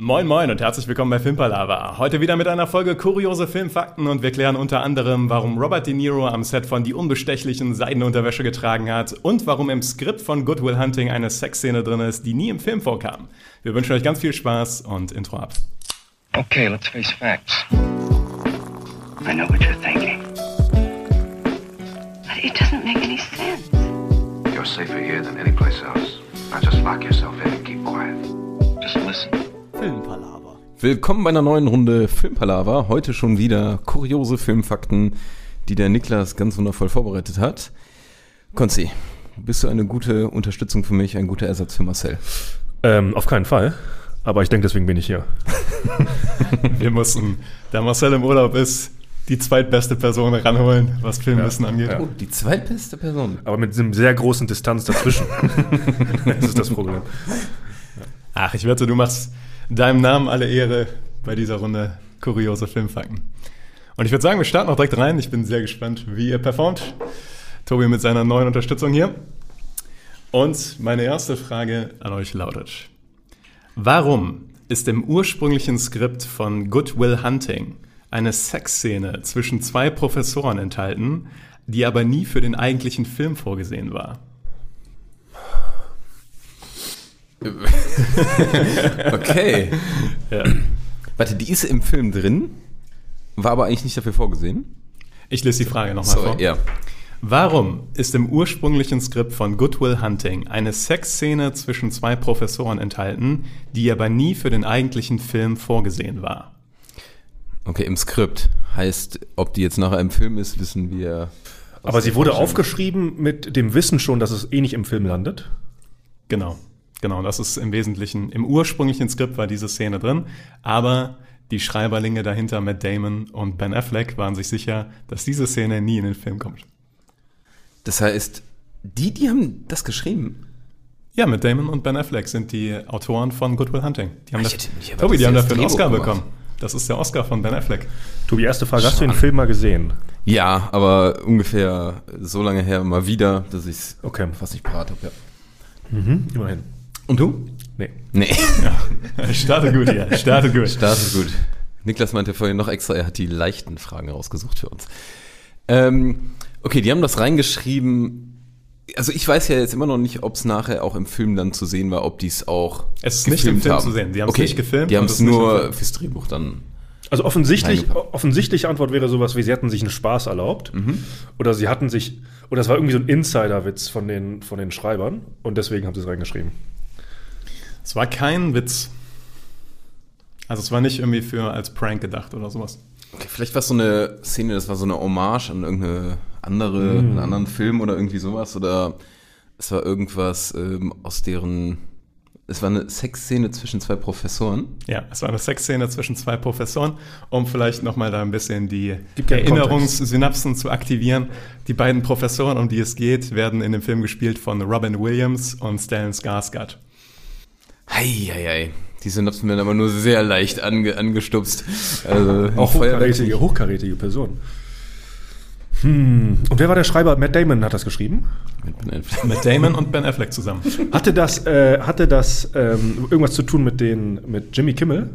Moin Moin und herzlich willkommen bei Filmpalava. Heute wieder mit einer Folge kuriose Filmfakten und wir klären unter anderem, warum Robert De Niro am Set von Die Unbestechlichen Seidenunterwäsche getragen hat und warum im Skript von Good Will Hunting eine Sexszene drin ist, die nie im Film vorkam. Wir wünschen euch ganz viel Spaß und Intro ab. Okay, let's face facts. I know what you're thinking. But it doesn't make any sense. You're safer here than any place else. Now just lock yourself in and keep quiet. Just listen. Filmpalava. Willkommen bei einer neuen Runde Filmpalava. Heute schon wieder kuriose Filmfakten, die der Niklas ganz wundervoll vorbereitet hat. Konzi, bist du eine gute Unterstützung für mich, ein guter Ersatz für Marcel? Ähm, auf keinen Fall. Aber ich denke, deswegen bin ich hier. Wir mussten, da Marcel im Urlaub ist, die zweitbeste Person ranholen, was Filmwissen angeht. ja. Oh, die zweitbeste Person. Aber mit einem sehr großen Distanz dazwischen. das ist das Problem. Ach, ich wette, du machst deinem Namen alle Ehre bei dieser Runde kuriose Filmfakten. Und ich würde sagen, wir starten auch direkt rein. Ich bin sehr gespannt, wie ihr performt. Tobi mit seiner neuen Unterstützung hier. Und meine erste Frage an euch lautet: Warum ist im ursprünglichen Skript von Good Will Hunting eine Sexszene zwischen zwei Professoren enthalten, die aber nie für den eigentlichen Film vorgesehen war? Okay. Ja. Warte, die ist im Film drin, war aber eigentlich nicht dafür vorgesehen. Ich lese die Frage nochmal vor. ja. Warum ist im ursprünglichen Skript von Good Will Hunting eine Sexszene zwischen zwei Professoren enthalten, die aber nie für den eigentlichen Film vorgesehen war? Okay, im Skript. Heißt, ob die jetzt nachher im Film ist, wissen wir. Aber sie wurde aufgeschrieben mit dem Wissen schon, dass es eh nicht im Film landet. Genau, genau, das ist im Wesentlichen, im ursprünglichen Skript war diese Szene drin, aber die Schreiberlinge dahinter, Matt Damon und Ben Affleck, waren sich sicher, dass diese Szene nie in den Film kommt. Das heißt, die, die haben das geschrieben. Ja, Matt Damon und Ben Affleck sind die Autoren von Good Will Hunting. Die haben Ich das, hätte nicht erwartet, Tobi, die haben dafür einen Oscar gemacht. bekommen. Das ist der Oscar von Ben Affleck. Tobi, erste Frage. Hast du den Schade. Film mal gesehen? Ja, aber ungefähr so lange her mal wieder, dass ich es Okay. fast nicht parat habe. Ja. Mhm, immerhin. Und du? Nee. Nee. Starte gut hier, starte gut. Startet gut. Niklas meinte vorhin noch extra, er hat die leichten Fragen rausgesucht für uns. Ähm, okay, die haben das reingeschrieben. Also ich weiß ja jetzt immer noch nicht, ob es nachher auch im Film dann zu sehen war, ob die es auch Es ist nicht im Film haben. zu sehen. Die haben es okay. nicht gefilmt Die haben es nur fürs Drehbuch dann. Also offensichtlich, offensichtliche Antwort wäre sowas wie, sie hatten sich einen Spaß erlaubt. Oder sie hatten sich, oder es war irgendwie so ein Insider-Witz von den, von den Schreibern. Und deswegen haben sie es reingeschrieben. Es war kein Witz. Also es war nicht irgendwie für als Prank gedacht oder sowas. Okay, vielleicht war es so eine Szene, das war so eine Hommage an irgendeine andere, einen anderen Film oder irgendwie sowas. Oder es war irgendwas ähm, aus deren. Es war eine Sexszene zwischen zwei Professoren. Ja, es war eine Sexszene zwischen zwei Professoren, um vielleicht nochmal da ein bisschen die Erinnerungssynapsen zu aktivieren. Die beiden Professoren, um die es geht, werden in dem Film gespielt von Robin Williams und Stellan Skarsgård. Heieiei. Die Synapsen werden aber nur sehr leicht ange, angestupst. Also Auch hochkarätige, hochkarätige Person. Hm. Und wer war der Schreiber? Matt Damon hat das geschrieben. Mit Damon und Ben Affleck zusammen. Hatte das, äh, hatte das ähm, irgendwas zu tun mit, den, mit Jimmy Kimmel?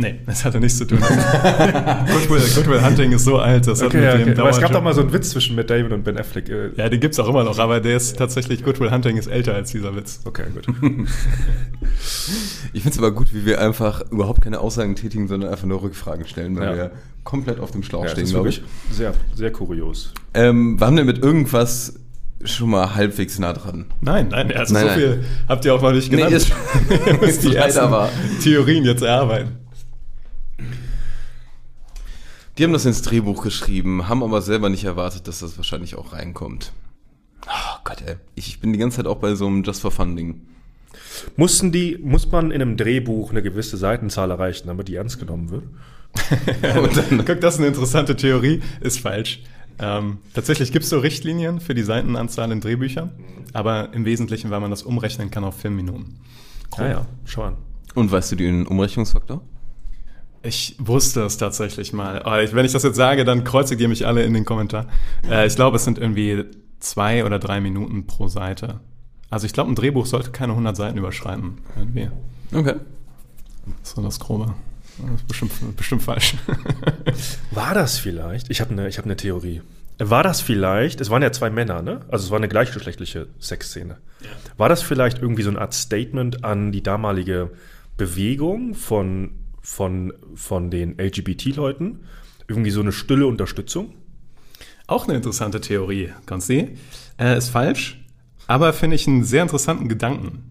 Nee, das hatte nichts zu tun. Good, Will, Good Will Hunting ist so alt, das hat mit ja, dem okay. Aber es gab doch mal so einen Witz zwischen Matt Damon und Ben Affleck. Äh, Ja, den gibt's auch immer noch, aber der ist tatsächlich, Good Will Hunting ist älter als dieser Witz. Okay, gut. Ich finde es aber gut, wie wir einfach überhaupt keine Aussagen tätigen, sondern einfach nur Rückfragen stellen, weil Ja. wir komplett auf dem Schlauch Ja, das stehen, ist glaube wirklich ich. sehr, sehr kurios. Ähm, waren wir mit irgendwas schon mal halbwegs nah dran? Nein, nein, also Nein, so nein. viel habt ihr auch noch nicht Nee, genannt. ist- Ihr müsst die ersten. Theorien jetzt erarbeiten. Die haben das ins Drehbuch geschrieben, haben aber selber nicht erwartet, dass das wahrscheinlich auch reinkommt. Oh Gott, ey. Ich bin die ganze Zeit auch bei so einem Just for Fun Ding. Mussten die, muss man in einem Drehbuch eine gewisse Seitenzahl erreichen, damit die ernst genommen wird? Und dann, Guck, das ist eine interessante Theorie, ist falsch. Ähm, tatsächlich gibt es so Richtlinien für die Seitenanzahl in Drehbüchern, aber im Wesentlichen, weil man das umrechnen kann auf Filmminuten. Ja, ja, schau an. und weißt du den Umrechnungsfaktor? Ich wusste es tatsächlich mal. Ich, wenn ich das jetzt sage, dann kreuzigt ihr mich alle in den Kommentar. Äh, ich glaube, es sind irgendwie zwei oder drei Minuten pro Seite. Also ich glaube, ein Drehbuch sollte keine 100 Seiten überschreiten. Irgendwie. Okay. So das Grobe. Das ist bestimmt, bestimmt falsch. War das vielleicht? Ich habe eine hab ne Theorie. War das vielleicht, es waren ja zwei Männer, ne? Also es war eine gleichgeschlechtliche Sexszene. War das vielleicht irgendwie so eine Art Statement an die damalige Bewegung von, von, von den LGBT-Leuten? Irgendwie so eine stille Unterstützung? Auch eine interessante Theorie, Konsti. Äh, ist falsch, aber finde ich einen sehr interessanten Gedanken.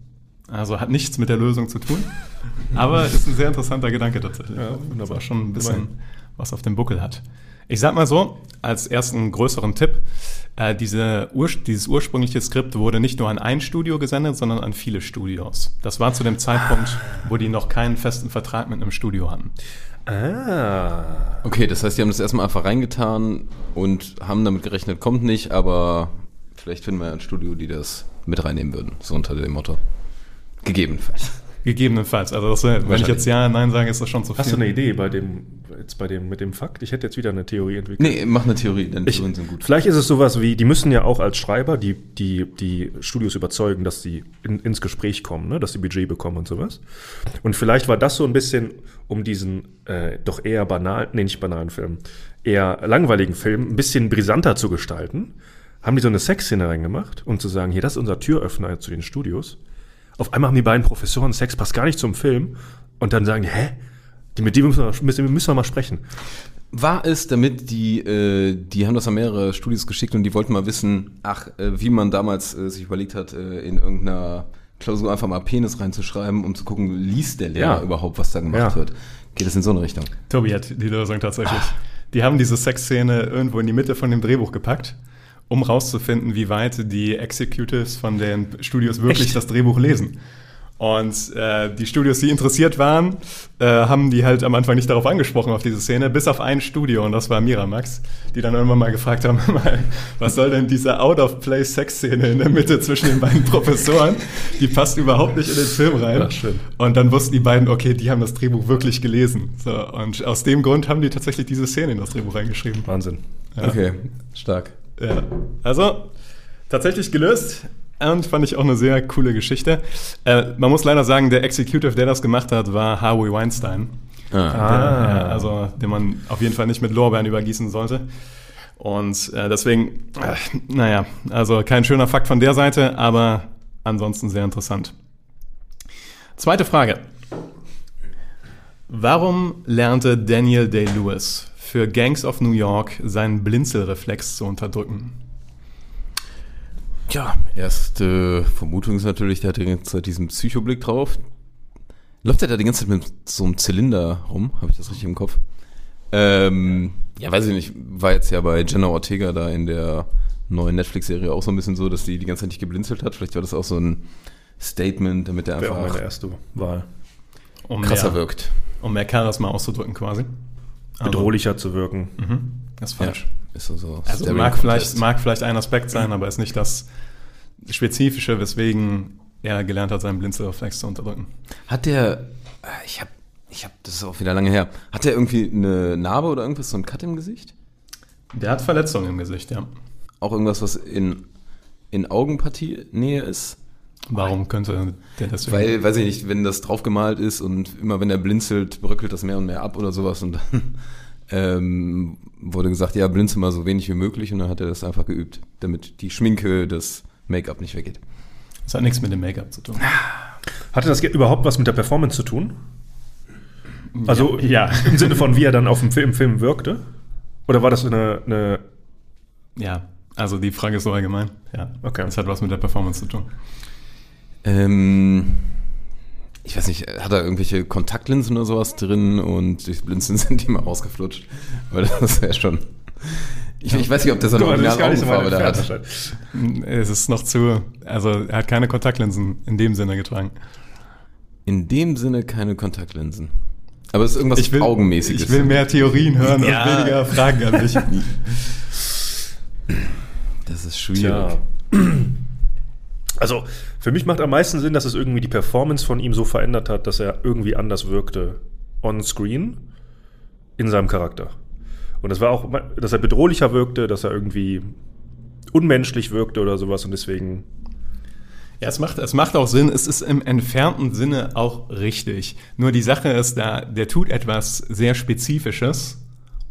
Also hat nichts mit der Lösung zu tun, aber ist ein sehr interessanter Gedanke tatsächlich. Ja, wunderbar. Schon ein bisschen was auf dem Buckel hat. Ich sag mal so, als ersten größeren Tipp, äh, diese Ur dieses ursprüngliche Skript wurde nicht nur an ein Studio gesendet, sondern an viele Studios. Das war zu dem Zeitpunkt, wo die noch keinen festen Vertrag mit einem Studio hatten. Ah. Okay, das heißt, die haben das erstmal einfach reingetan und haben damit gerechnet, kommt nicht, aber vielleicht finden wir ja ein Studio, die das mit reinnehmen würden. So unter dem Motto. Gegebenenfalls. Gegebenenfalls. Also das, wenn ich jetzt Ja, Nein sage, ist das schon zu viel. Hast du eine Idee bei dem, jetzt bei dem, mit dem Fakt? Ich hätte jetzt wieder eine Theorie entwickelt. Nee, mach eine Theorie, denn Ich, Theorien sind gut. vielleicht ist es sowas wie, die müssen ja auch als Schreiber die, die, die Studios überzeugen, dass sie in, ins Gespräch kommen, ne? dass sie Budget bekommen und sowas. Und vielleicht war das so ein bisschen, um diesen äh, doch eher banalen, nee, nicht banalen Film, eher langweiligen Film ein bisschen brisanter zu gestalten, haben die so eine Sexszene reingemacht, um zu sagen, hier, das ist unser Türöffner zu den Studios. Auf einmal haben die beiden Professoren Sex, passt gar nicht zum Film. Und dann sagen die, hä? Die, mit dem müssen wir, müssen, müssen wir mal sprechen. War es, damit die, äh, die haben das an mehrere Studios geschickt und die wollten mal wissen, ach, äh, wie man damals äh, sich überlegt hat, äh, in irgendeiner Klausur einfach mal Penis reinzuschreiben, um zu gucken, liest der Lehrer Ja. überhaupt, was da gemacht Ja. wird. Geht es in so eine Richtung? Tobi hat die Lösung tatsächlich. Die haben diese Sexszene irgendwo in die Mitte von dem Drehbuch gepackt, um rauszufinden, wie weit die Executives von den Studios wirklich Echt? das Drehbuch lesen. Und äh, die Studios, die interessiert waren, äh, haben die halt am Anfang nicht darauf angesprochen, auf diese Szene, bis auf ein Studio, und das war Miramax, die dann irgendwann mal gefragt haben, was soll denn diese Out-of-Play-Sex-Szene in der Mitte zwischen den beiden Professoren? Die passt überhaupt nicht in den Film rein. Schön. Und dann wussten die beiden, okay, die haben das Drehbuch wirklich gelesen. So, und aus dem Grund haben die tatsächlich diese Szene in das Drehbuch reingeschrieben. Wahnsinn. Ja. Okay, stark. Ja. Also, tatsächlich gelöst. Und fand ich auch eine sehr coole Geschichte. Äh, man muss leider sagen, der Executive, der das gemacht hat, war Harvey Weinstein. Ah. Der, ja, also, den man auf jeden Fall nicht mit Lorbeeren übergießen sollte. Und äh, deswegen, äh, naja, also kein schöner Fakt von der Seite, aber ansonsten sehr interessant. Zweite Frage. Warum lernte Daniel Day-Lewis für Gangs of New York seinen Blinzelreflex zu unterdrücken? Ja, erste Vermutung ist natürlich, der hat die ganze Zeit diesen Psychoblick drauf. Läuft er da die ganze Zeit mit so einem Zylinder rum? Habe ich das richtig im Kopf? Ähm, ja, weiß ich nicht. War jetzt ja bei Jenna Ortega da in der neuen Netflix-Serie auch so ein bisschen so, dass die die ganze Zeit nicht geblinzelt hat. Vielleicht war das auch so ein Statement, damit er Wäre auch einfach meine erste Wahl. Um krasser mehr, wirkt. Um mehr Charisma auszudrücken quasi. Also, Bedrohlicher zu wirken. Mhm, das ist Ja, falsch. ist so, so Also mag vielleicht, mag vielleicht ein Aspekt sein, aber ist nicht das Spezifische, weswegen er gelernt hat, seinen Blinzelreflex zu unterdrücken. Hat der, ich hab, ich hab, das ist auch wieder lange her. Hat der irgendwie eine Narbe oder irgendwas, so ein Cut im Gesicht? Der hat Verletzungen im Gesicht, ja. Auch irgendwas, was in, in Augenpartie Nähe ist? Warum könnte der deswegen... Weil, weiß ich nicht, wenn das draufgemalt ist und immer wenn er blinzelt, bröckelt das mehr und mehr ab oder sowas und dann ähm, wurde gesagt, ja, blinzel mal so wenig wie möglich und dann hat er das einfach geübt, damit die Schminke, das Make-up nicht weggeht. das hat nichts mit dem Make-up zu tun. Hatte das überhaupt was mit der Performance zu tun? Also Ja. im Sinne von, wie er dann auf dem Film, im Film wirkte? Oder war das eine, eine Ja, also die Frage ist so allgemein. Ja, Okay. Das hat was mit der Performance zu tun. Ähm, ich weiß nicht, hat er irgendwelche Kontaktlinsen oder sowas drin und durchs Blinzeln sind die mal rausgeflutscht? Weil das wäre schon. Ich, ich weiß nicht, ob eine das ist originale Augenfarbe da hat. Es ist noch zu... Also er hat keine Kontaktlinsen in dem Sinne getragen. In dem Sinne keine Kontaktlinsen. Aber es ist irgendwas Augenmäßiges. Ich will mehr Theorien hören Ja. und weniger Fragen an dich. Das ist schwierig. Tja. Also, für mich macht am meisten Sinn, dass es irgendwie die Performance von ihm so verändert hat, dass er irgendwie anders wirkte on screen in seinem Charakter. Und das war auch, dass er bedrohlicher wirkte, dass er irgendwie unmenschlich wirkte oder sowas und deswegen. Ja, es macht, es macht auch Sinn. Es ist im entfernten Sinne auch richtig. Nur die Sache ist, da, der tut etwas sehr Spezifisches,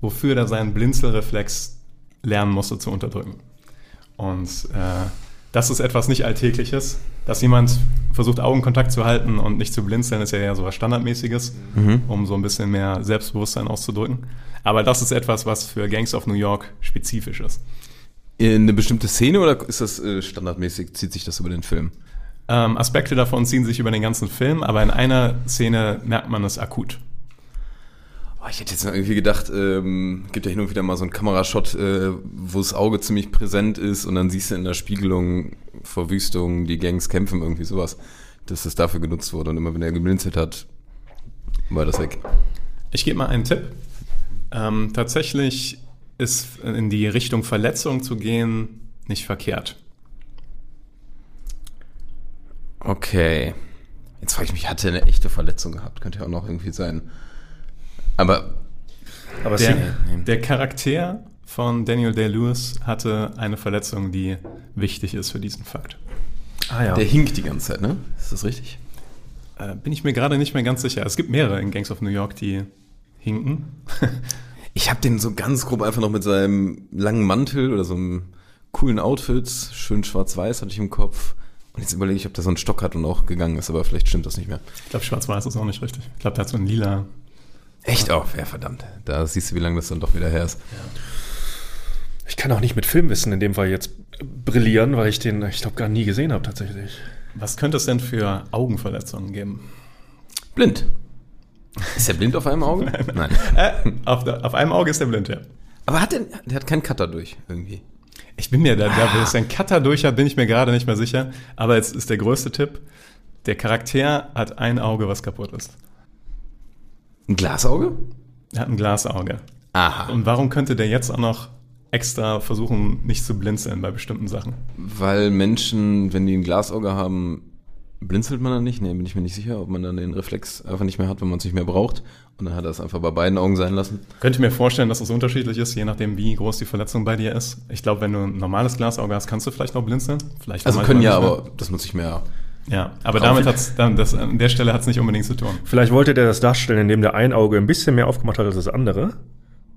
wofür er seinen Blinzelreflex lernen musste zu unterdrücken. Und äh, das ist etwas nicht Alltägliches. Dass jemand versucht, Augenkontakt zu halten und nicht zu blinzeln, ist ja eher so was Standardmäßiges, um so ein bisschen mehr Selbstbewusstsein auszudrücken. Aber das ist etwas, was für Gangs of New York spezifisch ist. In eine bestimmte Szene oder ist das äh, standardmäßig, zieht sich das über den Film? Ähm, Aspekte davon ziehen sich über den ganzen Film, aber in einer Szene merkt man es akut. Oh, ich hätte jetzt noch irgendwie gedacht, ähm, gibt ja hin und wieder mal so einen Kamerashot, äh, wo das Auge ziemlich präsent ist und dann siehst du in der Spiegelung Verwüstung, die Gangs kämpfen, irgendwie sowas, dass das dafür genutzt wurde und immer wenn er geblinzelt hat, war das weg. Ich gebe mal einen Tipp. Ähm, tatsächlich ist in die Richtung Verletzung zu gehen nicht verkehrt. Okay. Jetzt frage ich mich, hat er eine echte Verletzung gehabt? Könnte ja auch noch irgendwie sein. Aber Aber Der, der Charakter von Daniel Day-Lewis hatte eine Verletzung, die wichtig ist für diesen Fakt. ah ja. der hinkt die ganze Zeit, ne? Ist das richtig? Äh, bin ich mir gerade nicht mehr ganz sicher. Es gibt mehrere in Gangs of New York, die hinken. Ich habe den so ganz grob einfach noch mit seinem langen Mantel oder so einem coolen Outfit, schön schwarz-weiß hatte ich im Kopf. Und jetzt überlege ich, ob der so einen Stock hat und auch gegangen ist, aber vielleicht stimmt das nicht mehr. Ich glaube, schwarz-weiß ist auch nicht richtig. Ich glaube, der hat so ein lila. Echt? Oh, ja, verdammt. Da siehst du, wie lange das dann doch wieder her ist. ich kann auch nicht mit Filmwissen in dem Fall jetzt brillieren, weil ich den, ich glaube, gar nie gesehen habe tatsächlich. Was könnte es denn für Augenverletzungen geben? Blind. Ist er blind auf einem Auge? Nein. Äh, auf, der, auf einem Auge ist der blind, ja. Aber hat der, der hat keinen Cutter durch, irgendwie. Ich bin mir da, da dass er einen Cutter durch hat, bin ich mir gerade nicht mehr sicher. Aber jetzt ist der größte Tipp: Der Charakter hat ein Auge, was kaputt ist. Ein Glasauge? Er hat ein Glasauge. Aha. Und warum könnte der jetzt auch noch extra versuchen, nicht zu blinzeln bei bestimmten Sachen? Weil Menschen, wenn die ein Glasauge haben, blinzelt man dann nicht? Nee, bin ich mir nicht sicher, ob man dann den Reflex einfach nicht mehr hat, wenn man es nicht mehr braucht. Und dann hat er es einfach bei beiden Augen sein lassen. Könnte ich mir vorstellen, dass es unterschiedlich ist, je nachdem, wie groß die Verletzung bei dir ist. Ich glaube, wenn du ein normales Glasauge hast, kannst du vielleicht noch blinzeln. Vielleicht Also können ja, aber das muss ich mehr. Ja, aber damit hat's, dann, das, an der Stelle hat es nicht unbedingt zu tun. Vielleicht wollte der das darstellen, indem der ein Auge ein bisschen mehr aufgemacht hat als das andere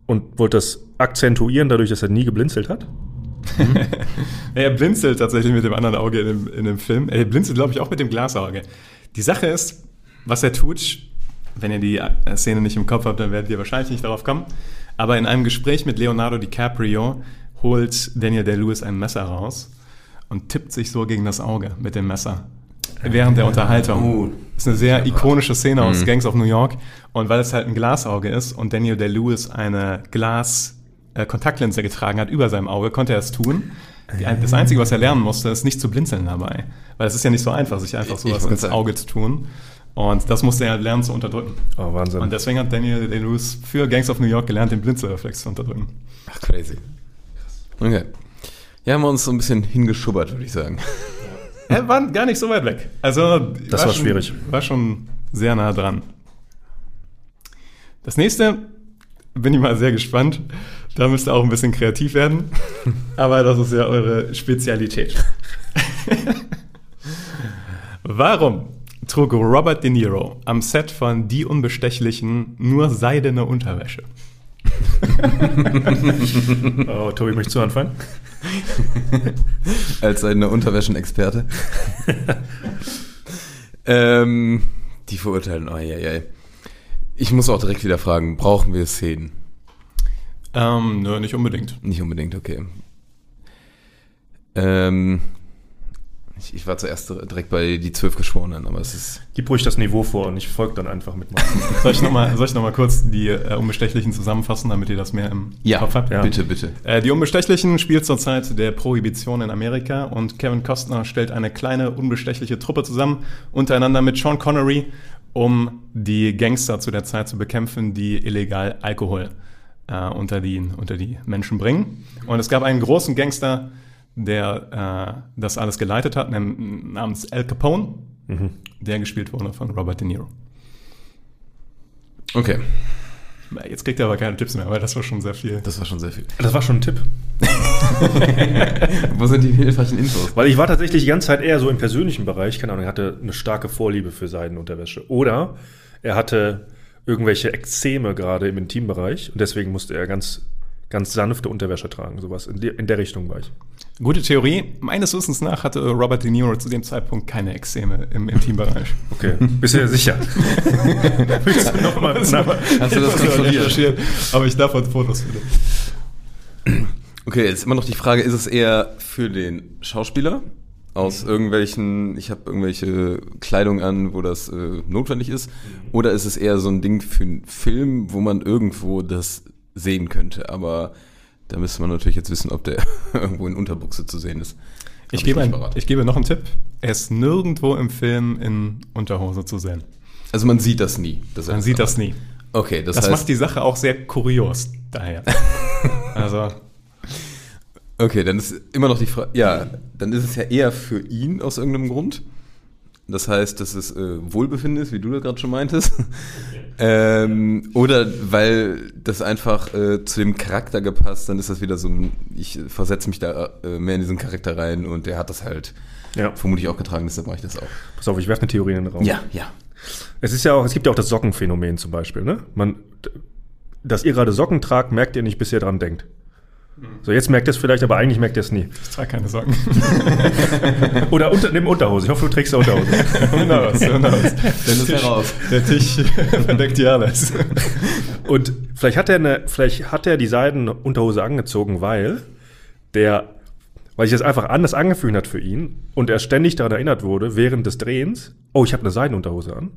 und wollte das akzentuieren, dadurch, dass er nie geblinzelt hat. Er blinzelt tatsächlich mit dem anderen Auge in dem, in dem Film. Er blinzelt, glaube ich, auch mit dem Glasauge. Die Sache ist, was er tut, wenn ihr die äh, Szene nicht im Kopf habt, dann werdet ihr wahrscheinlich nicht darauf kommen. Aber in einem Gespräch mit Leonardo DiCaprio holt Daniel Day-Lewis ein Messer raus und tippt sich so gegen das Auge mit dem Messer. Während der Unterhaltung. Das ist eine sehr ikonische Szene aus Gangs of New York. Und weil es halt ein Glasauge ist und Daniel Day-Lewis eine Glas-Kontaktlinse getragen hat über seinem Auge, konnte er es tun. Die, das Einzige, was er lernen musste, ist nicht zu blinzeln dabei. Weil es ist ja nicht so einfach, sich einfach sowas ins sagen. Auge zu tun. Und das musste er lernen zu unterdrücken. Oh, Wahnsinn. Und deswegen hat Daniel Day-Lewis für Gangs of New York gelernt, den Blinzelreflex zu unterdrücken. Ach, crazy. Okay. Ja, haben wir uns so ein bisschen hingeschubbert, würde ich sagen. Er war gar nicht so weit weg. Also, Das war schon, schwierig. War schon sehr nah dran. Das nächste bin ich mal sehr gespannt. Da müsst ihr auch ein bisschen kreativ werden. Aber das ist ja eure Spezialität. Warum trug Robert De Niro am Set von Die Unbestechlichen nur seidene Unterwäsche? Oh, Tobi, möchtest du anfangen? Als eine Unterwäschenexperte. ähm, die verurteilen, oh, ja, ja. Ich muss auch direkt wieder fragen, brauchen wir Szenen? Ähm, nö, nicht unbedingt. Nicht unbedingt, okay. Ähm, ich, ich war zuerst direkt bei die zwölf Geschworenen, aber es ist. Gib ruhig das Niveau vor und ich folge dann einfach mit. Soll ich nochmal noch mal kurz die äh, Unbestechlichen zusammenfassen, damit ihr das mehr im Ja, Kopf habt? Ja. bitte, bitte. Äh, die Unbestechlichen spielt zur Zeit der Prohibition in Amerika und Kevin Costner stellt eine kleine unbestechliche Truppe zusammen, untereinander mit Sean Connery, um die Gangster zu der Zeit zu bekämpfen, die illegal Alkohol äh, unter, die, unter die Menschen bringen. Und es gab einen großen Gangster, der äh, das alles geleitet hat, nam- namens Al Capone, der gespielt wurde von Robert De Niro. Okay, Jetzt kriegt er aber keine Tipps mehr, weil das war schon sehr viel. das war schon sehr viel. Das war schon ein Tipp. Wo sind die hilfreichen Infos? Weil ich war tatsächlich die ganze Zeit eher so im persönlichen Bereich, keine Ahnung, er hatte eine starke Vorliebe für Seidenunterwäsche. Oder er hatte irgendwelche Ekzeme gerade im Intimbereich und deswegen musste er ganz, ganz sanfte Unterwäsche tragen. Sowas in, der- in der Richtung war ich. Gute Theorie. Meines Wissens nach hatte Robert De Niro zu dem Zeitpunkt keine Extreme im Intimbereich. Okay, bist du ja sicher? Willst du nochmal Hast du das kontrolliert? recherchiert? Aber ich darf uns Fotos finden. Okay, jetzt immer noch die Frage, ist es eher für den Schauspieler aus irgendwelchen, ich habe irgendwelche Kleidung an, wo das äh, notwendig ist, oder ist es eher so ein Ding für einen Film, wo man irgendwo das sehen könnte, aber da müsste man natürlich jetzt wissen, ob der irgendwo in Unterbuchse zu sehen ist. Hab Ich gebe, ein, ich gebe noch einen Tipp. Er ist nirgendwo im Film in Unterhose zu sehen. also man sieht das nie. dass er Man sieht das nie. Okay, das, Das, heißt, macht die Sache auch sehr kurios daher. also, Okay, dann ist immer noch die Frage, ja, dann ist es ja eher für ihn aus irgendeinem Grund. Das heißt, dass es äh, Wohlbefinden ist, wie du da gerade schon meintest. ähm, oder weil das einfach äh, zu dem Charakter gepasst, dann ist das wieder so ein, ich versetze mich da äh, mehr in diesen Charakter rein und der hat das halt Ja. vermutlich auch getragen, deshalb mache ich das auch. Pass auf, ich werfe eine Theorie in den Raum. Ja, ja. Es ist ja auch, es gibt ja auch das Sockenphänomen zum Beispiel, ne? Man, dass ihr gerade Socken tragt, merkt ihr nicht, bis ihr dran denkt. So, jetzt merkt ihr es vielleicht, aber eigentlich merkt ihr es nie. ich trage keine Socken. Oder unter, nimm Unterhose. Ich hoffe, du trägst eine Unterhose. Hinaus, hinaus. Dann ist er raus. Der Tisch verdeckt ja alles. Und vielleicht hat er eine, vielleicht hat er die Seidenunterhose angezogen, weil der, weil sich das einfach anders angefühlt hat für ihn und er ständig daran erinnert wurde während des Drehens, oh, ich habe eine Seidenunterhose an.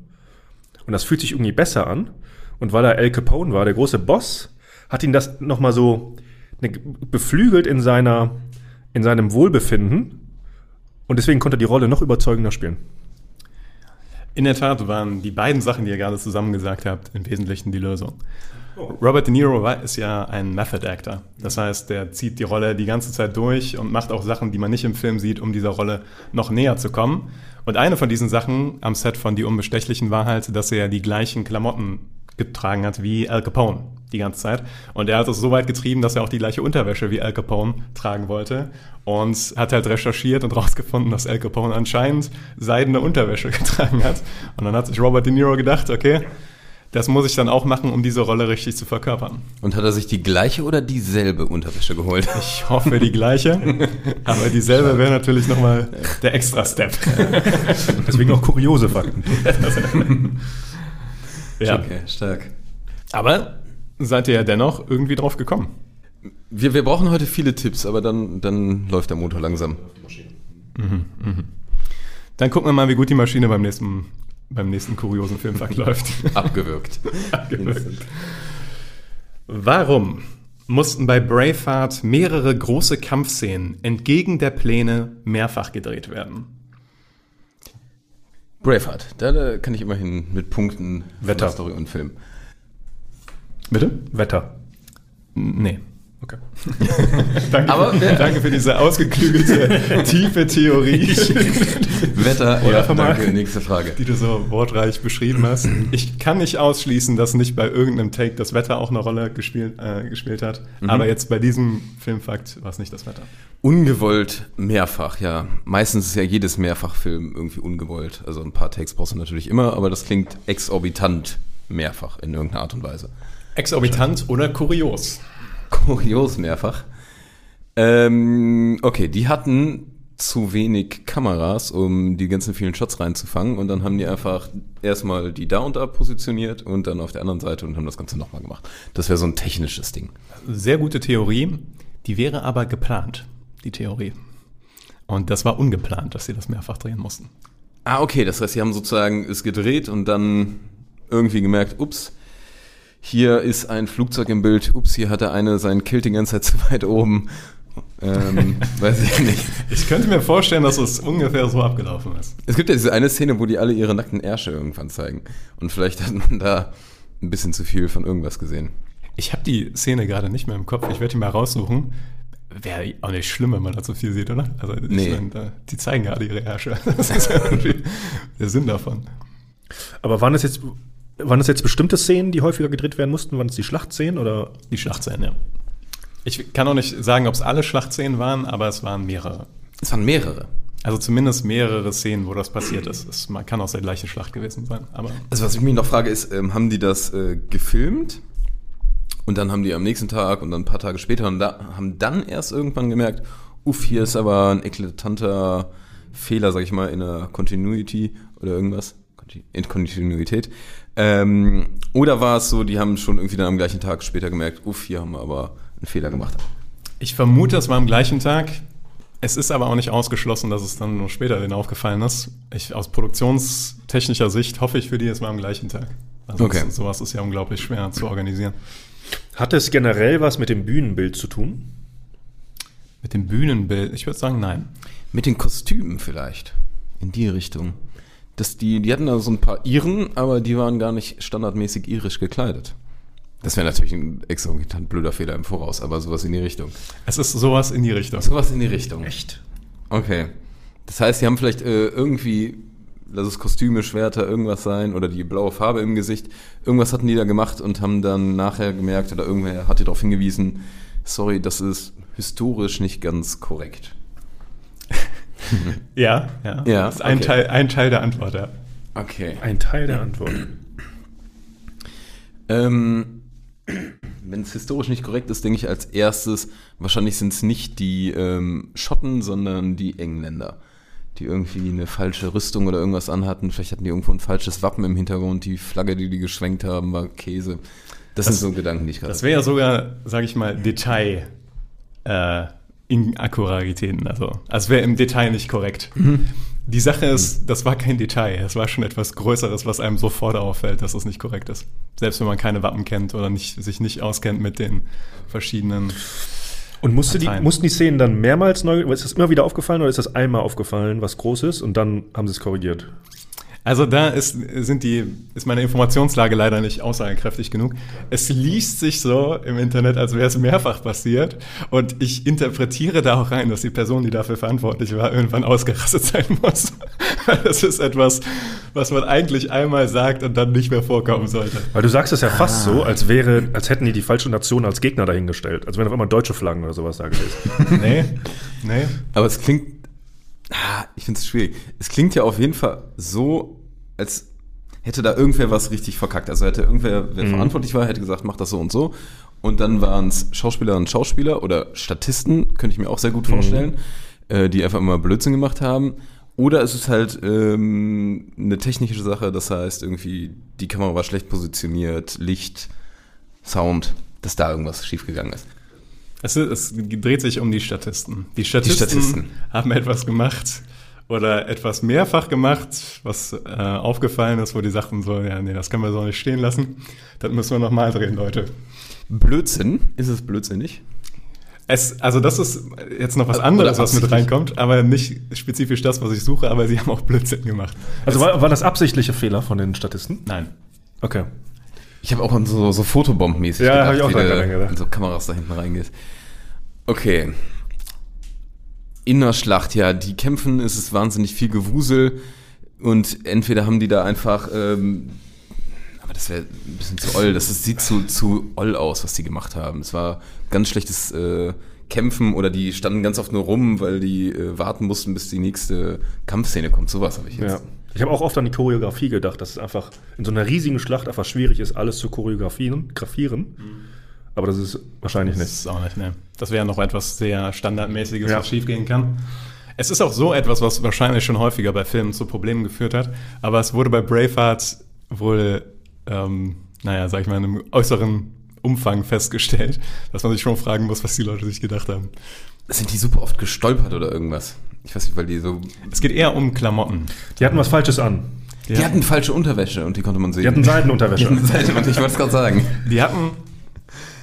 Und das fühlt sich irgendwie besser an. Und weil er El Capone war, der große Boss, hat ihn das nochmal so beflügelt in seiner, in seinem Wohlbefinden. Und deswegen konnte er die Rolle noch überzeugender spielen. In der Tat waren die beiden Sachen, die ihr gerade zusammen gesagt habt, im Wesentlichen die Lösung. Robert De Niro ist ja ein Method Actor. Das heißt, der zieht die Rolle die ganze Zeit durch und macht auch Sachen, die man nicht im Film sieht, um dieser Rolle noch näher zu kommen. Und eine von diesen Sachen am Set von Die Unbestechlichen war halt, dass er die gleichen Klamotten getragen hat wie Al Capone die ganze Zeit. Und er hat es so weit getrieben, dass er auch die gleiche Unterwäsche wie Al Capone tragen wollte. Und hat halt recherchiert und rausgefunden, dass Al Capone anscheinend seidene Unterwäsche getragen hat. Und dann hat sich Robert De Niro gedacht, okay, das muss ich dann auch machen, um diese Rolle richtig zu verkörpern. Und hat er sich die gleiche oder dieselbe Unterwäsche geholt? Ich hoffe die gleiche, aber dieselbe wäre natürlich nochmal der Extra-Step. Deswegen auch kuriose Fakten. Ja. Okay, stark. Aber seid ihr ja dennoch irgendwie drauf gekommen. Wir, wir brauchen heute viele Tipps, aber dann, dann läuft der Motor langsam. Dann gucken wir mal, wie gut die Maschine beim nächsten, beim nächsten kuriosen Filmfakt läuft. Abgewürgt. Abgewürgt. Warum mussten bei Braveheart mehrere große Kampfszenen entgegen der Pläne mehrfach gedreht werden? Braveheart, da, da kann ich immerhin mit Punkten Wetter. Story und Film. Bitte? Wetter. Nee. Okay. Danke, Aber- danke für diese ausgeklügelte, tiefe Theorie, Wetter, Oder ja, Vermarkt. danke, nächste Frage. die du so wortreich beschrieben hast. Ich kann nicht ausschließen, dass nicht bei irgendeinem Take das Wetter auch eine Rolle gespielt, äh, gespielt hat. Aber jetzt bei diesem Filmfakt war es nicht das Wetter. Ungewollt mehrfach, ja. Meistens ist ja jedes Mehrfachfilm irgendwie ungewollt. Also ein paar Takes brauchst du natürlich immer, aber das klingt exorbitant mehrfach in irgendeiner Art und Weise. Exorbitant oder kurios? Kurios mehrfach. Ähm, okay, die hatten zu wenig Kameras, um die ganzen vielen Shots reinzufangen und dann haben die einfach erstmal die da und da positioniert und dann auf der anderen Seite und haben das Ganze nochmal gemacht. Das wäre so ein technisches Ding. Sehr gute Theorie. Die wäre aber geplant, die Theorie. Und das war ungeplant, dass sie das mehrfach drehen mussten. Ah, okay, das heißt, sie haben sozusagen es gedreht und dann irgendwie gemerkt, ups, hier ist ein Flugzeug im Bild, ups, hier hat der eine seinen Kilt die ganze Zeit zu weit oben. Ähm, weiß ich nicht. Ich könnte mir vorstellen, dass es ungefähr so abgelaufen ist. Es gibt ja diese eine Szene, wo die alle ihre nackten Ärsche irgendwann zeigen. Und vielleicht hat man da ein bisschen zu viel von irgendwas gesehen. Ich habe die Szene gerade nicht mehr im Kopf. Ich werde die mal raussuchen. Wäre auch nicht schlimm, wenn man da zu viel sieht, oder? Also, Nee. meine, da, die zeigen gerade ihre Ärsche. Das ist ja irgendwie der Sinn davon. Aber waren es jetzt, waren es jetzt bestimmte Szenen, die häufiger gedreht werden mussten? Waren es die Schlachtszenen oder? Die Schlachtszene, ja. Ich kann auch nicht sagen, ob es alle Schlachtszenen waren, aber es waren mehrere. Es waren mehrere. Also zumindest mehrere Szenen, wo das passiert ist. Es man kann auch die gleiche Schlacht gewesen sein. Aber Also was ich mich noch frage ist, ähm, haben die das äh, gefilmt und dann haben die am nächsten Tag und dann ein paar Tage später und da, haben dann erst irgendwann gemerkt, uff, hier ist aber ein eklatanter Fehler, sag ich mal, in der Continuity oder irgendwas. In Kontinuität. Ähm, oder war es so, die haben schon irgendwie dann am gleichen Tag später gemerkt, uff, hier haben wir aber einen Fehler gemacht. ich vermute, es war am gleichen Tag. Es ist aber auch nicht ausgeschlossen, dass es dann nur später denen aufgefallen ist. Ich, aus produktionstechnischer Sicht hoffe ich für die, es war am gleichen Tag. Also Okay. es, sowas ist ja unglaublich schwer zu organisieren. Hat es generell was mit dem Bühnenbild zu tun? Mit dem Bühnenbild, ich würde sagen, nein. Mit den Kostümen vielleicht. In die Richtung. Dass die, die hatten da so ein paar Iren, aber die waren gar nicht standardmäßig irisch gekleidet. Das wäre natürlich ein exorbitant blöder Fehler im Voraus, aber sowas in die Richtung. Es ist sowas in die Richtung. Sowas in die Richtung. Echt? Okay. Das heißt, die haben vielleicht äh, irgendwie, lass es Kostüme, Schwerter, irgendwas sein oder die blaue Farbe im Gesicht. Irgendwas hatten die da gemacht und haben dann nachher gemerkt oder irgendwer hat die darauf hingewiesen, sorry, das ist historisch nicht ganz korrekt. Ja, ja. Ja, Das ist ein, okay. Teil, ein Teil der Antwort, ja. Okay. Ein Teil der Antwort. Ähm, Wenn es historisch nicht korrekt ist, denke ich als erstes, wahrscheinlich sind es nicht die ähm, Schotten, sondern die Engländer, die irgendwie eine falsche Rüstung oder irgendwas anhatten. Vielleicht hatten die irgendwo ein falsches Wappen im Hintergrund. Die Flagge, die die geschwenkt haben, war Käse. Das, Das- sind so Gedanken, die ich gerade Das wäre ja sogar, sage ich mal, Detail äh, Inakkuraten. Also, also wäre im Detail nicht korrekt. Die Sache ist, das war kein Detail. Es war schon etwas Größeres, was einem sofort auffällt, dass es nicht korrekt ist. Selbst wenn man keine Wappen kennt oder nicht, sich nicht auskennt mit den verschiedenen. Und musste die, mussten die Szenen dann mehrmals neu, ist das immer wieder aufgefallen oder ist das einmal aufgefallen, was groß ist und dann haben sie es korrigiert? Also da ist, sind die, ist meine Informationslage leider nicht aussagekräftig genug. Es liest sich so im Internet, als wäre es mehrfach passiert. Und ich interpretiere da auch rein, dass die Person, die dafür verantwortlich war, irgendwann ausgerastet sein muss. Weil das ist etwas, was man eigentlich einmal sagt und dann nicht mehr vorkommen sollte. Weil du sagst es ja fast so, als wäre, als hätten die die falsche Nation als Gegner dahingestellt. Als wären auf einmal deutsche Flaggen oder sowas da gewesen. Nee, nee. Aber es klingt, ah, ich finde es schwierig. Es klingt ja auf jeden Fall so, als hätte da irgendwer was richtig verkackt. Also hätte irgendwer, wer verantwortlich war, hätte gesagt, mach das so und so. Und dann waren es Schauspieler und Schauspieler oder Statisten, könnte ich mir auch sehr gut vorstellen, äh, die einfach immer Blödsinn gemacht haben. Oder es ist halt ähm, eine technische Sache, das heißt irgendwie, die Kamera war schlecht positioniert, Licht, Sound, dass da irgendwas schiefgegangen ist. Es, es dreht sich um die Statisten. Die Statisten, Statisten. haben etwas gemacht oder etwas mehrfach gemacht, was äh, aufgefallen ist, wo die sagten so, ja, nee, das können wir so nicht stehen lassen. Das müssen wir nochmal drehen, Leute. Blödsinn? Ist es blödsinnig? Es, also das ist jetzt noch was anderes, was mit reinkommt, aber nicht spezifisch das, was ich suche, aber sie haben auch Blödsinn gemacht. Also war, war das absichtliche Fehler von den Statisten? Nein. Okay. Ich habe auch an so, so Fotobomb-mäßig Ja, hab ich auch wie der gedacht. so Kameras da hinten reingeht. Okay. In der Schlacht, ja, die kämpfen, es ist wahnsinnig viel Gewusel und entweder haben die da einfach, ähm, aber das wäre ein bisschen zu oll, das ist, sieht zu, zu oll aus, was die gemacht haben. Es war ganz schlechtes äh, Kämpfen oder die standen ganz oft nur rum, weil die äh, warten mussten, bis die nächste Kampfszene kommt. Sowas habe ich jetzt. Ja. Ich habe auch oft an die Choreografie gedacht, dass es einfach in so einer riesigen Schlacht einfach schwierig ist, alles zu choreografieren. Grafieren. Aber das ist wahrscheinlich Das nicht. ist auch nicht, ne. Das wäre noch etwas sehr Standardmäßiges, Ja. was schiefgehen kann. Es ist auch so etwas, was wahrscheinlich schon häufiger bei Filmen zu Problemen geführt hat, aber es wurde bei Braveheart wohl, ähm, naja, sag ich mal, in einem äußeren Umfang festgestellt, dass man sich schon fragen muss, was die Leute sich gedacht haben. Sind die super oft gestolpert oder irgendwas? Ich weiß nicht, weil die so. Es geht eher um Klamotten. Die hatten was Falsches an. Die hatten falsche Unterwäsche und die konnte man sehen. Die hatten Seidenunterwäsche. Die hatten Seitenunterwäsche, ich wollte es gerade sagen. Die hatten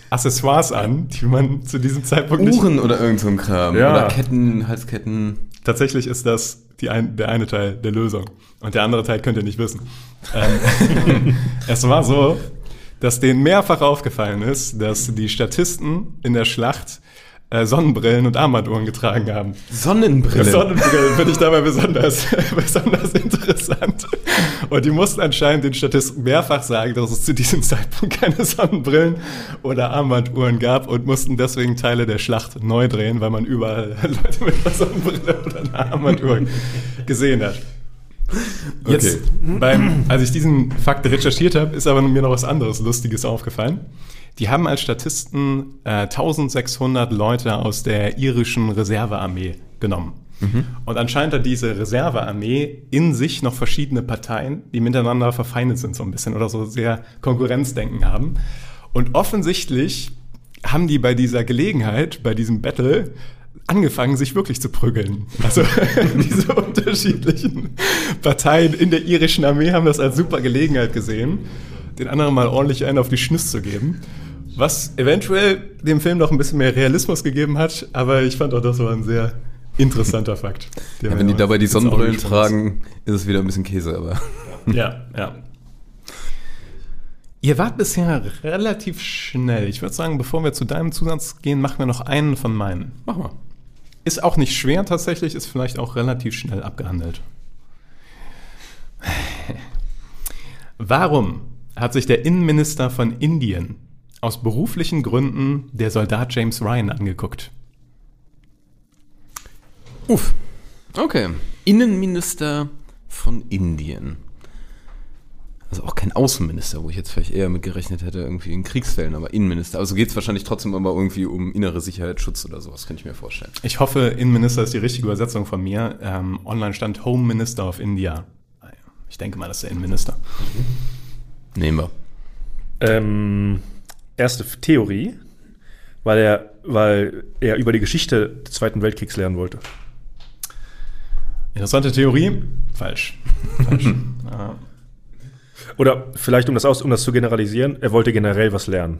Accessoires an, die man zu diesem Zeitpunkt nicht Uhren oder irgend so ein Kram. Ja. Oder Ketten, Halsketten. Tatsächlich ist das die ein, der eine Teil der Lösung. Und der andere Teil könnt ihr nicht wissen. Ähm, es war so, dass denen mehrfach aufgefallen ist, dass die Statisten in der Schlacht äh, Sonnenbrillen und Armbanduhren getragen haben. Sonnenbrille. Sonnenbrillen finde ich dabei besonders, besonders interessant. Und die mussten anscheinend den Statisten mehrfach sagen, dass es zu diesem Zeitpunkt keine Sonnenbrillen oder Armbanduhren gab und mussten deswegen Teile der Schlacht neu drehen, weil man überall Leute mit einer Sonnenbrille oder einer Armbanduhr gesehen hat. Jetzt, beim, als ich diesen Fakt recherchiert habe, ist aber mir noch was anderes Lustiges aufgefallen. Die haben als Statisten äh, 1600 Leute aus der irischen Reservearmee genommen. Und anscheinend hat diese Reservearmee in sich noch verschiedene Parteien, die miteinander verfeindet sind so ein bisschen oder so sehr Konkurrenzdenken haben. Und offensichtlich haben die bei dieser Gelegenheit, bei diesem Battle, angefangen, sich wirklich zu prügeln. Also diese unterschiedlichen Parteien in der irischen Armee haben das als super Gelegenheit gesehen, den anderen mal ordentlich einen auf die Schnüsse zu geben. Was eventuell dem Film noch ein bisschen mehr Realismus gegeben hat, aber ich fand auch, das war ein sehr interessanter Fakt. Ja, wenn die dabei die Sonnenbrillen tragen, ist es wieder ein bisschen Käse, aber. Ja, ja. Ihr wart bisher relativ schnell. Ich würde sagen, bevor wir zu deinem Zusatz gehen, machen wir noch einen von meinen. Mach mal. Ist auch nicht schwer tatsächlich, ist vielleicht auch relativ schnell abgehandelt. Warum hat sich der Innenminister von Indien aus beruflichen Gründen der Soldat James Ryan angeguckt? Uff. Okay. Innenminister von Indien. Also auch kein Außenminister, wo ich jetzt vielleicht eher mit gerechnet hätte, irgendwie in Kriegsfällen, aber Innenminister. Also geht es wahrscheinlich trotzdem aber irgendwie um innere Sicherheitsschutz oder sowas, könnte ich mir vorstellen. Ich hoffe, Innenminister ist die richtige Übersetzung von mir. Ähm, online stand Home Minister of India. Ich denke mal, das ist der Innenminister. Nehmen wir. Ähm, erste Theorie, weil er, weil er über die Geschichte des Zweiten Weltkriegs lernen wollte. Interessante Theorie. Falsch. Falsch. Oder vielleicht, um das, aus, um das zu generalisieren, er wollte generell was lernen.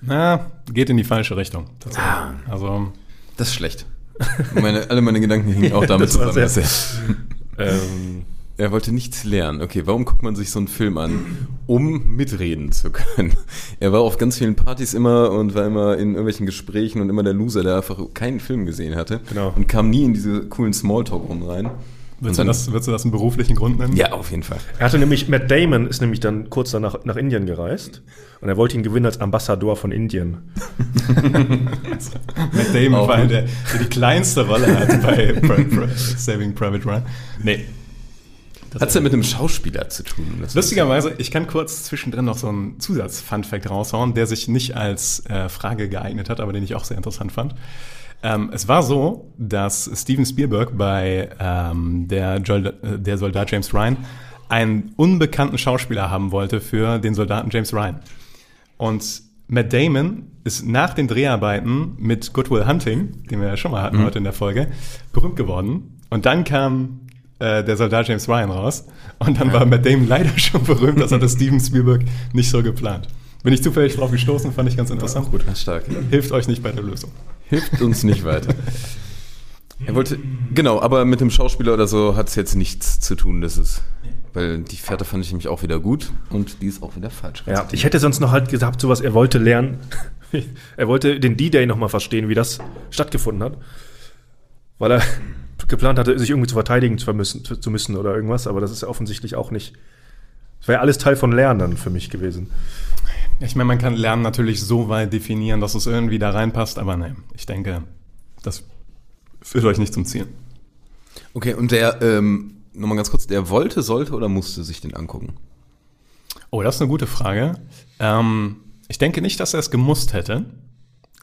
Na, geht in die falsche Richtung. tatsächlich. Also, Das ist schlecht. Meine, alle meine Gedanken hingen auch damit Das war zusammen. Ähm, er wollte nichts lernen. Okay, warum guckt man sich so einen Film an? Um mitreden zu können. Er war auf ganz vielen Partys immer und war immer in irgendwelchen Gesprächen und immer der Loser, der einfach keinen Film gesehen hatte. Genau. Und kam nie in diese coolen Smalltalk-Runden rein. Und du, das, willst du das einen beruflichen Grund nennen? Ja, auf jeden Fall. er hatte nämlich, Matt Damon ist nämlich dann kurz danach nach Indien gereist und er wollte ihn gewinnen als Ambassador von Indien. Matt Damon Auch war der, der die kleinste Rolle hat bei Saving Private Ryan. Nee. Hat es ja mit einem Schauspieler zu tun? Das Lustigerweise, ich kann kurz zwischendrin noch so einen Zusatz-Fun-Fact raushauen, der sich nicht als äh, Frage geeignet hat, aber den ich auch sehr interessant fand. Ähm, es war so, dass Steven Spielberg bei ähm, der, äh, der Soldat James Ryan einen unbekannten Schauspieler haben wollte für den Soldaten James Ryan. Und Matt Damon ist nach den Dreharbeiten mit Good Will Hunting, den wir ja schon mal hatten heute in der Folge, berühmt geworden. Und dann kam äh, der Soldat James Ryan raus. Und dann war Matt Damon leider schon berühmt. Das hatte Steven Spielberg nicht so geplant. Bin ich zufällig drauf gestoßen, fand ich ganz interessant. gut. Stark. Hilft euch nicht bei der Lösung. Hilft uns nicht weiter. Er wollte, genau, aber mit dem Schauspieler oder so hat es jetzt nichts zu tun, das ist, weil die Fährte fand ich nämlich auch wieder gut und die ist auch wieder falsch. Ja, ich hätte sonst noch halt gesagt, sowas, er wollte lernen. er wollte den D-Day nochmal verstehen, wie das stattgefunden hat. Weil er geplant hatte, sich irgendwie zu verteidigen zu müssen, zu müssen oder irgendwas, aber das ist ja offensichtlich auch nicht. Das wäre ja alles Teil von Lernen dann für mich gewesen. Ich meine, man kann Lernen natürlich so weit definieren, dass es irgendwie da reinpasst, aber nein, ich denke, das führt euch nicht zum Ziel. Okay, und der, ähm, nochmal ganz kurz, der wollte, sollte oder musste sich den angucken? Oh, das ist eine gute Frage. Ähm, ich denke nicht, dass er es gemusst hätte.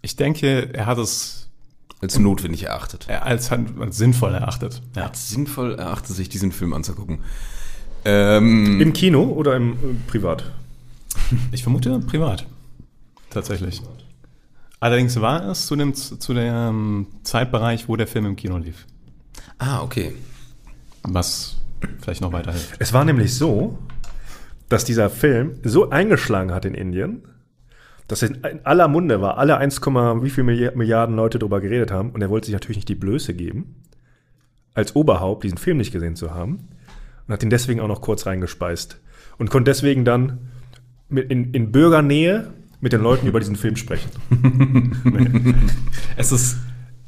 Ich denke, er hat es Als notwendig erachtet. als, als sinnvoll erachtet. Ja. Als sinnvoll erachtet, sich diesen Film anzugucken. Ähm, Im Kino oder im äh, Privat? Ich vermute privat. Tatsächlich. Allerdings war es zu dem, zu dem Zeitbereich, wo der Film im Kino lief. ah, okay. Was vielleicht noch weiterhilft. Es war nämlich so, dass dieser Film so eingeschlagen hat in Indien, dass er in aller Munde war, alle 1, wie viel Milli- Milliarden Leute darüber geredet haben und er wollte sich natürlich nicht die Blöße geben, als Oberhaupt diesen Film nicht gesehen zu haben und hat ihn deswegen auch noch kurz reingespeist und konnte deswegen dann mit in, in Bürgernähe mit den Leuten über diesen Film sprechen. Es ist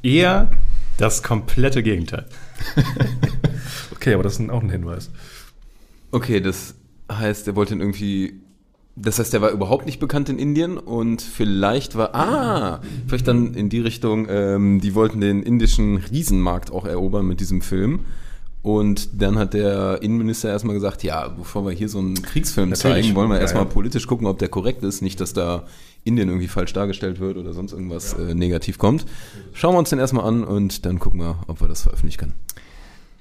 eher das komplette Gegenteil. Okay, aber das ist auch ein Hinweis. Okay, das heißt, er wollte ihn irgendwie. Das heißt, er war überhaupt nicht bekannt in Indien und vielleicht war. Ah! Vielleicht dann in die Richtung, ähm, die wollten den indischen Riesenmarkt auch erobern mit diesem Film. Und dann hat der Innenminister erstmal gesagt, ja, bevor wir hier so einen Kriegsfilm Natürlich. zeigen, wollen wir Ja, erstmal ja. politisch gucken, ob der korrekt ist. Nicht, dass da Indien irgendwie falsch dargestellt wird oder sonst irgendwas äh, negativ kommt. Schauen wir uns den erstmal an und dann gucken wir, ob wir das veröffentlichen können.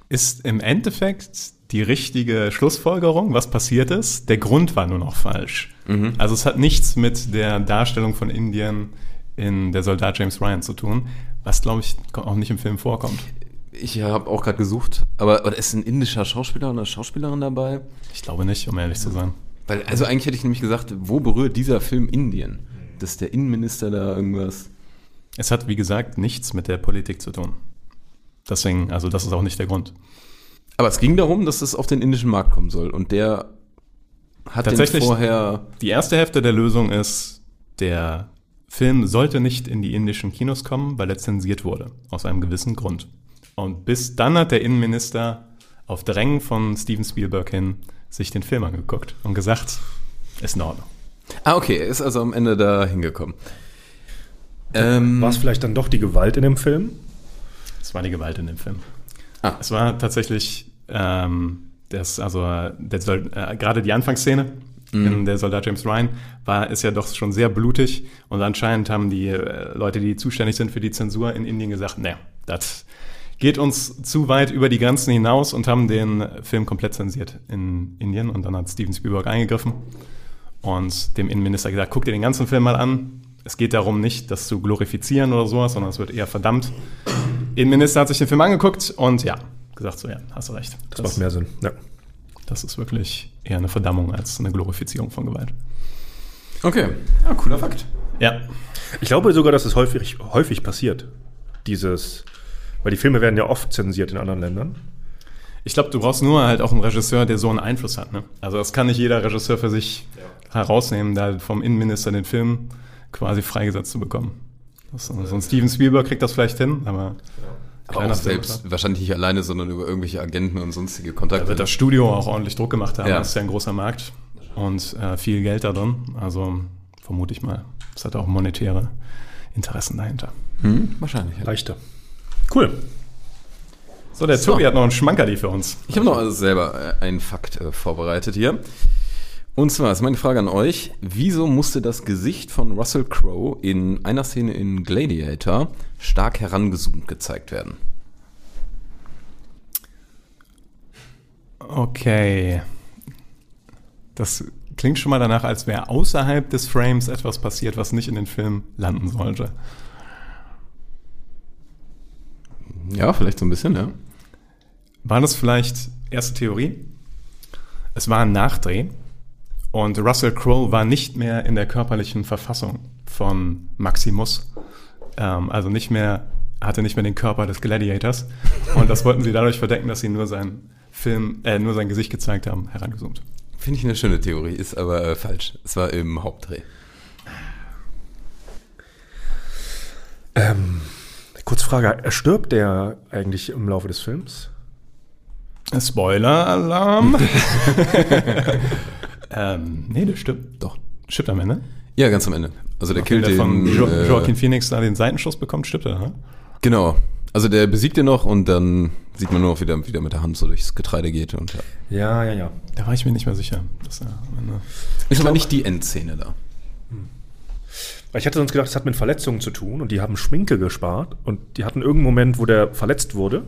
Ist im Endeffekt die richtige Schlussfolgerung, was passiert ist. Der Grund war nur noch falsch. Also es hat nichts mit der Darstellung von Indien in der Soldat James Ryan zu tun, was glaube ich auch nicht im Film vorkommt. Ich habe auch gerade gesucht, aber, aber ist ein indischer Schauspieler oder Schauspielerin dabei? Ich glaube nicht, um ehrlich zu sein. Weil, also eigentlich hätte ich nämlich gesagt, wo berührt dieser Film Indien? Dass der Innenminister da irgendwas. Es hat, wie gesagt, nichts mit der Politik zu tun. Deswegen, also das ist auch nicht der Grund. Aber es ging darum, dass es auf den indischen Markt kommen soll. Und der hat Tatsächlich- den vorher. Die erste Hälfte der Lösung ist, der Film sollte nicht in die indischen Kinos kommen, weil er zensiert wurde, aus einem gewissen Grund. Und bis dann hat der Innenminister auf Drängen von Steven Spielberg hin sich den Film angeguckt und gesagt, ist in Ordnung. Ah, okay, er ist also am Ende da hingekommen. Ähm, War es vielleicht dann doch die Gewalt in dem Film? Es war die Gewalt in dem Film. Ah. Es war tatsächlich ähm, das, also der, äh, gerade die Anfangsszene in der Soldat James Ryan war ist ja doch schon sehr blutig und anscheinend haben die äh, Leute, die zuständig sind für die Zensur in Indien gesagt, ne, das geht uns zu weit über die Grenzen hinaus und haben den Film komplett zensiert in Indien und dann hat Steven Spielberg eingegriffen und dem Innenminister gesagt, guck dir den ganzen Film mal an. Es geht darum nicht, das zu glorifizieren oder sowas, sondern es wird eher verdammt. Innenminister hat sich den Film angeguckt und ja, gesagt so, ja, hast du recht. Das, macht mehr Sinn. Ja. das ist wirklich eher eine Verdammung als eine Glorifizierung von Gewalt. okay, ja, cooler Fakt. Ja, Ich glaube sogar, dass es häufig, häufig passiert. Dieses, weil die Filme werden ja oft zensiert in anderen Ländern. ich glaube, du brauchst nur halt auch einen Regisseur, der so einen Einfluss hat. Ne? Also das kann nicht jeder Regisseur für sich herausnehmen, da vom Innenminister den Film quasi freigesetzt zu bekommen. Das, so ein Steven Spielberg kriegt das vielleicht hin, aber Aber Kleiner auch Film, selbst, wahrscheinlich nicht alleine, sondern über irgendwelche Agenten und sonstige Kontakte. Da wird das Studio auch ordentlich Druck gemacht haben. Ja. Das ist ja ein großer Markt und äh, viel Geld da drin. Also vermute ich mal, es hat auch monetäre Interessen dahinter. hm, wahrscheinlich. Ja. Leichter. Cool. So, der So. Tobi hat noch einen Schmankerli für uns. Ich habe noch also selber äh, einen Fakt äh, vorbereitet hier. Und zwar ist meine Frage an euch: Wieso musste das Gesicht von Russell Crowe in einer Szene in Gladiator stark herangezoomt gezeigt werden? Okay. Das klingt schon mal danach, als wäre außerhalb des Frames etwas passiert, was nicht in den Film landen sollte. Ja, vielleicht so ein bisschen, ja. War das vielleicht erste Theorie? Es war ein Nachdreh und Russell Crowe war nicht mehr in der körperlichen Verfassung von Maximus. Ähm, also nicht mehr, hatte nicht mehr den Körper des Gladiators. Und das wollten sie dadurch verdecken, dass sie nur sein Film, äh, nur sein Gesicht gezeigt haben, herangezoomt. Finde ich eine schöne Theorie, ist aber äh, falsch. Es war im Hauptdreh. Ähm, kurz Frage, stirbt der eigentlich im Laufe des Films? Spoiler-Alarm. ähm, nee, der stirbt. Doch. Stirbt am Ende. Ja, ganz am Ende. Also der killt der den. von jo äh, Joaquin Phoenix da den Seitenschuss bekommt, stirbt er, ne? Genau. Also der besiegt ihn noch und dann sieht man nur noch wieder, wieder mit der Hand so durchs Getreide geht und ja. Ja, ja, ja. Da war ich mir nicht mehr sicher. Dass er am Ende Ist aber nicht die Endszene da. Weil Ich hatte sonst gedacht, es hat mit Verletzungen zu tun und die haben Schminke gespart und die hatten irgendeinen Moment, wo der verletzt wurde,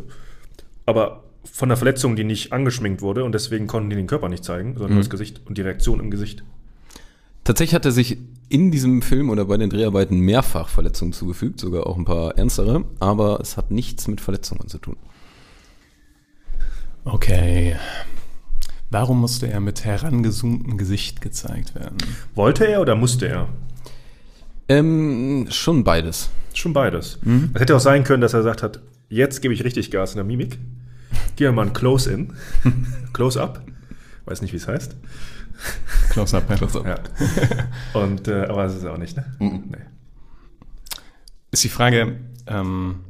aber von der Verletzung, die nicht angeschminkt wurde und deswegen konnten die den Körper nicht zeigen, sondern nur das Gesicht und die Reaktion im Gesicht. Tatsächlich hat er sich in diesem Film oder bei den Dreharbeiten mehrfach Verletzungen zugefügt, sogar auch ein paar ernstere, aber es hat nichts mit Verletzungen zu tun. Okay. Warum musste er mit herangezoomtem Gesicht gezeigt werden? Wollte er oder musste er? Ähm, schon beides. Schon beides. Es hätte auch sein können, dass er gesagt hat, jetzt gebe ich richtig Gas in der Mimik. Gehen wir mal ein Close-In. Close-Up. Weiß nicht, wie es heißt. Close-Up, ja. Close-up. Ja. Und, äh, aber das ist es auch nicht, ne? Mhm. Nee. Ist die Frage, ähm,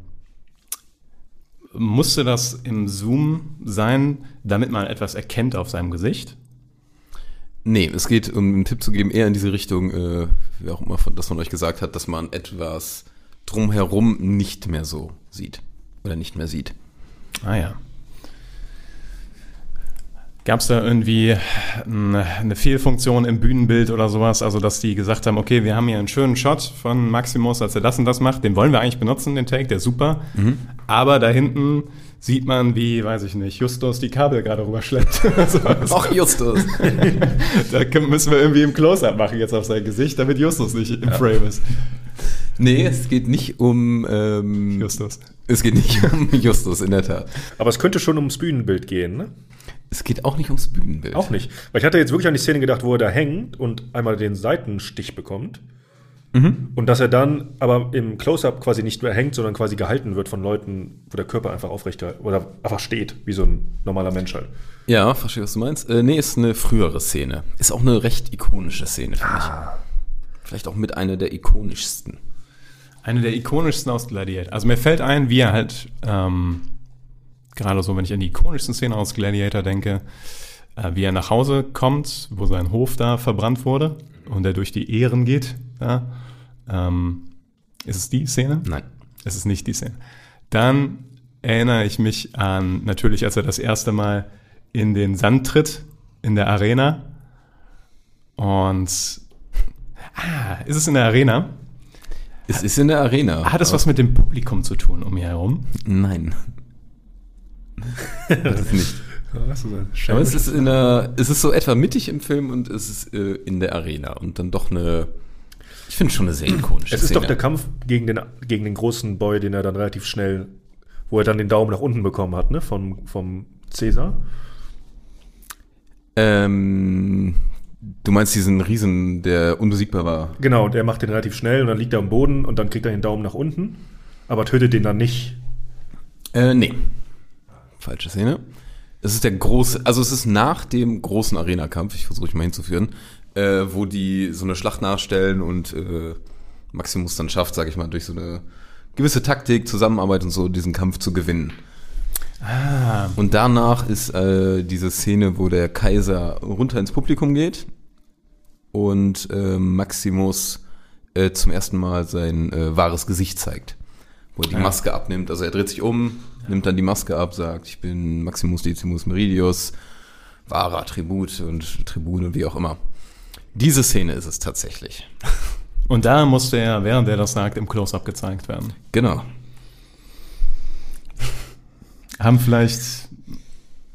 musste das im Zoom sein, damit man etwas erkennt auf seinem Gesicht? Nee, es geht, um einen Tipp zu geben, eher in diese Richtung, äh, wie auch immer von, das von euch gesagt hat, dass man etwas drumherum nicht mehr so sieht. Oder nicht mehr sieht. Ah ja. Gab es da irgendwie eine, eine Fehlfunktion im Bühnenbild oder sowas? Also, dass die gesagt haben, okay, wir haben hier einen schönen Shot von Maximus, als er das und das macht, den wollen wir eigentlich benutzen, den Take, der ist super. Aber da hinten sieht man, wie, weiß ich nicht, Justus die Kabel gerade rüberschleppt. Ach, Justus! da müssen wir irgendwie im Close-Up machen jetzt auf sein Gesicht, damit Justus nicht im Frame ist. nee, es geht nicht um, ähm, Justus. es geht nicht um Justus, in der Tat. Aber es könnte schon ums Bühnenbild gehen, ne? Es geht auch nicht ums Bühnenbild. Auch nicht. Weil ich hatte jetzt wirklich an die Szene gedacht, wo er da hängt und einmal den Seitenstich bekommt. Und dass er dann aber im Close-Up quasi nicht mehr hängt, sondern quasi gehalten wird von Leuten, wo der Körper einfach aufrecht oder einfach steht, wie so ein normaler Mensch halt. Ja, verstehe, was du meinst. Äh, nee, ist eine frühere Szene. Ist auch eine recht ikonische Szene, finde ich. Vielleicht auch mit einer der ikonischsten. Eine der ikonischsten aus Gladiator. Also mir fällt ein, wie er halt, ähm, gerade so, wenn ich an die ikonischsten Szenen aus Gladiator denke, äh, wie er nach Hause kommt, wo sein Hof da verbrannt wurde und er durch die Ehren geht. Ja. Ähm, ist es die Szene? Nein. Es ist nicht die Szene. Dann erinnere ich mich an, natürlich, als er das erste Mal in den Sand tritt, in der Arena. Und, ah, ist es in der Arena? Es ist in der Arena. Hat es was mit dem Publikum zu tun um ihn herum? Nein. das ist nicht. Aber es ist in der, es ist so etwa mittig im Film und es ist äh, in der Arena und dann doch eine, ich finde schon eine sehr ikonische Es ist Szene. doch der Kampf gegen den, gegen den großen Boy, den er dann relativ schnell, wo er dann den Daumen nach unten bekommen hat, ne? Vom, vom Cäsar. Ähm, du meinst diesen Riesen, der unbesiegbar war? Genau, der macht den relativ schnell und dann liegt er am Boden und dann kriegt er den Daumen nach unten, aber tötet den dann nicht. Äh, nee. Falsche Szene. Es ist der große, also es ist nach dem großen Arena-Kampf, ich versuche ich mal hinzuführen, äh, wo die so eine Schlacht nachstellen und äh, Maximus dann schafft, sage ich mal, durch so eine gewisse Taktik, Zusammenarbeit und so, diesen Kampf zu gewinnen. Ah, Und danach ist äh, diese Szene, wo der Kaiser runter ins Publikum geht und äh, Maximus äh, zum ersten Mal sein äh, wahres Gesicht zeigt. Wo er die Ja. Maske abnimmt. Also er dreht sich um, nimmt dann die Maske ab, sagt, ich bin Maximus Decimus Meridius, wahrer Tribut und Tribun und wie auch immer. Diese Szene ist es tatsächlich. und da musste er, während er das sagt, im Close-Up gezeigt werden. Genau. Haben vielleicht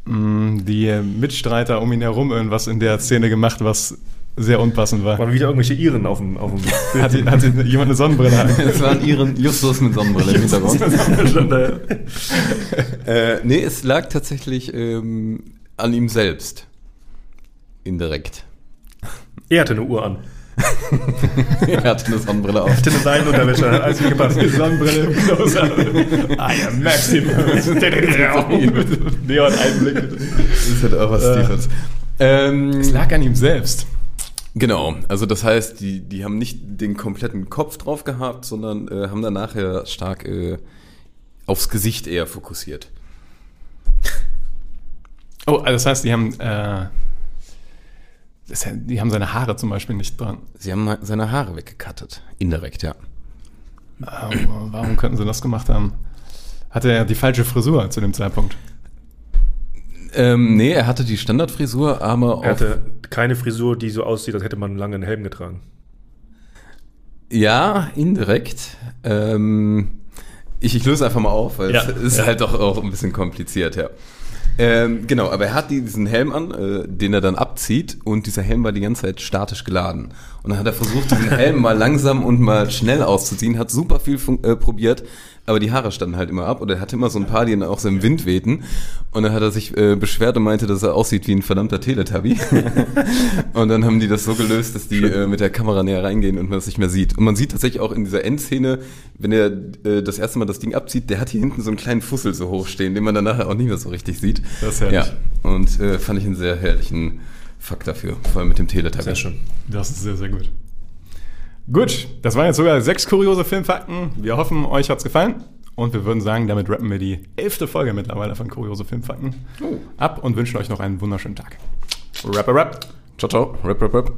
mh, die Mitstreiter um ihn herum irgendwas in der Szene gemacht, was sehr unpassend war? Waren wieder irgendwelche Iren auf dem, auf dem Hat, hat jemand eine Sonnenbrille an? Es waren ihren Justus mit Sonnenbrille im Hintergrund. Äh, nee, es lag tatsächlich ähm, an ihm selbst. Indirekt. Er hatte eine Uhr an. er hatte eine Sonnenbrille auf. Er hatte eine Seidenunterwäsche, hat alles gepasst. Sonnenbrille im Close-Up. I am Maximus. Neon-Einblick. Das hat auch was Tiefes. Ähm, Es lag an ihm selbst. Genau, also das heißt, die, die haben nicht den kompletten Kopf drauf gehabt, sondern äh, haben dann nachher stark äh, aufs Gesicht eher fokussiert. Oh, also das heißt, die haben, äh, das, die haben seine Haare zum Beispiel nicht dran. Sie haben seine Haare weggekattet. Indirekt, ja. Ähm, warum könnten sie das gemacht haben? Hatte er die falsche Frisur zu dem Zeitpunkt? Ähm, nee, er hatte die Standardfrisur, aber Er auf, hatte keine Frisur, die so aussieht, als hätte man einen langen Helm getragen. Ja, indirekt. Ähm, ich, ich löse einfach mal auf, weil Ja, es ist ja. halt doch auch ein bisschen kompliziert, ja. Ähm, genau, aber er hat diesen Helm an, äh, den er dann abzieht und dieser Helm war die ganze Zeit statisch geladen. Und dann hat er versucht, diesen Helm mal langsam und mal schnell auszuziehen, hat super viel äh, probiert, aber die Haare standen halt immer ab und er hatte immer so ein paar, die dann auch so im Wind wehten. Und dann hat er sich äh, beschwert und meinte, dass er aussieht wie ein verdammter Teletubby. und dann haben die das so gelöst, dass die äh, mit der Kamera näher reingehen und man das nicht mehr sieht. Und man sieht tatsächlich auch in dieser Endszene, wenn er äh, das erste Mal das Ding abzieht, der hat hier hinten so einen kleinen Fussel so hoch stehen, den man dann nachher auch nicht mehr so richtig sieht. Das ist herrlich. Ja, und äh, fand ich einen sehr herrlichen Fuck dafür, vor allem mit dem Teletubby. Sehr schön. Das ist sehr, sehr gut. Gut, das waren jetzt sogar sechs kuriose Filmfakten. Wir hoffen, euch hat's gefallen. Und wir würden sagen, damit rappen wir die elfte Folge mittlerweile von Kuriose Filmfakten ab und wünschen euch noch einen wunderschönen Tag. Rapper Rap. Ciao, ciao. Rap, rap, rap.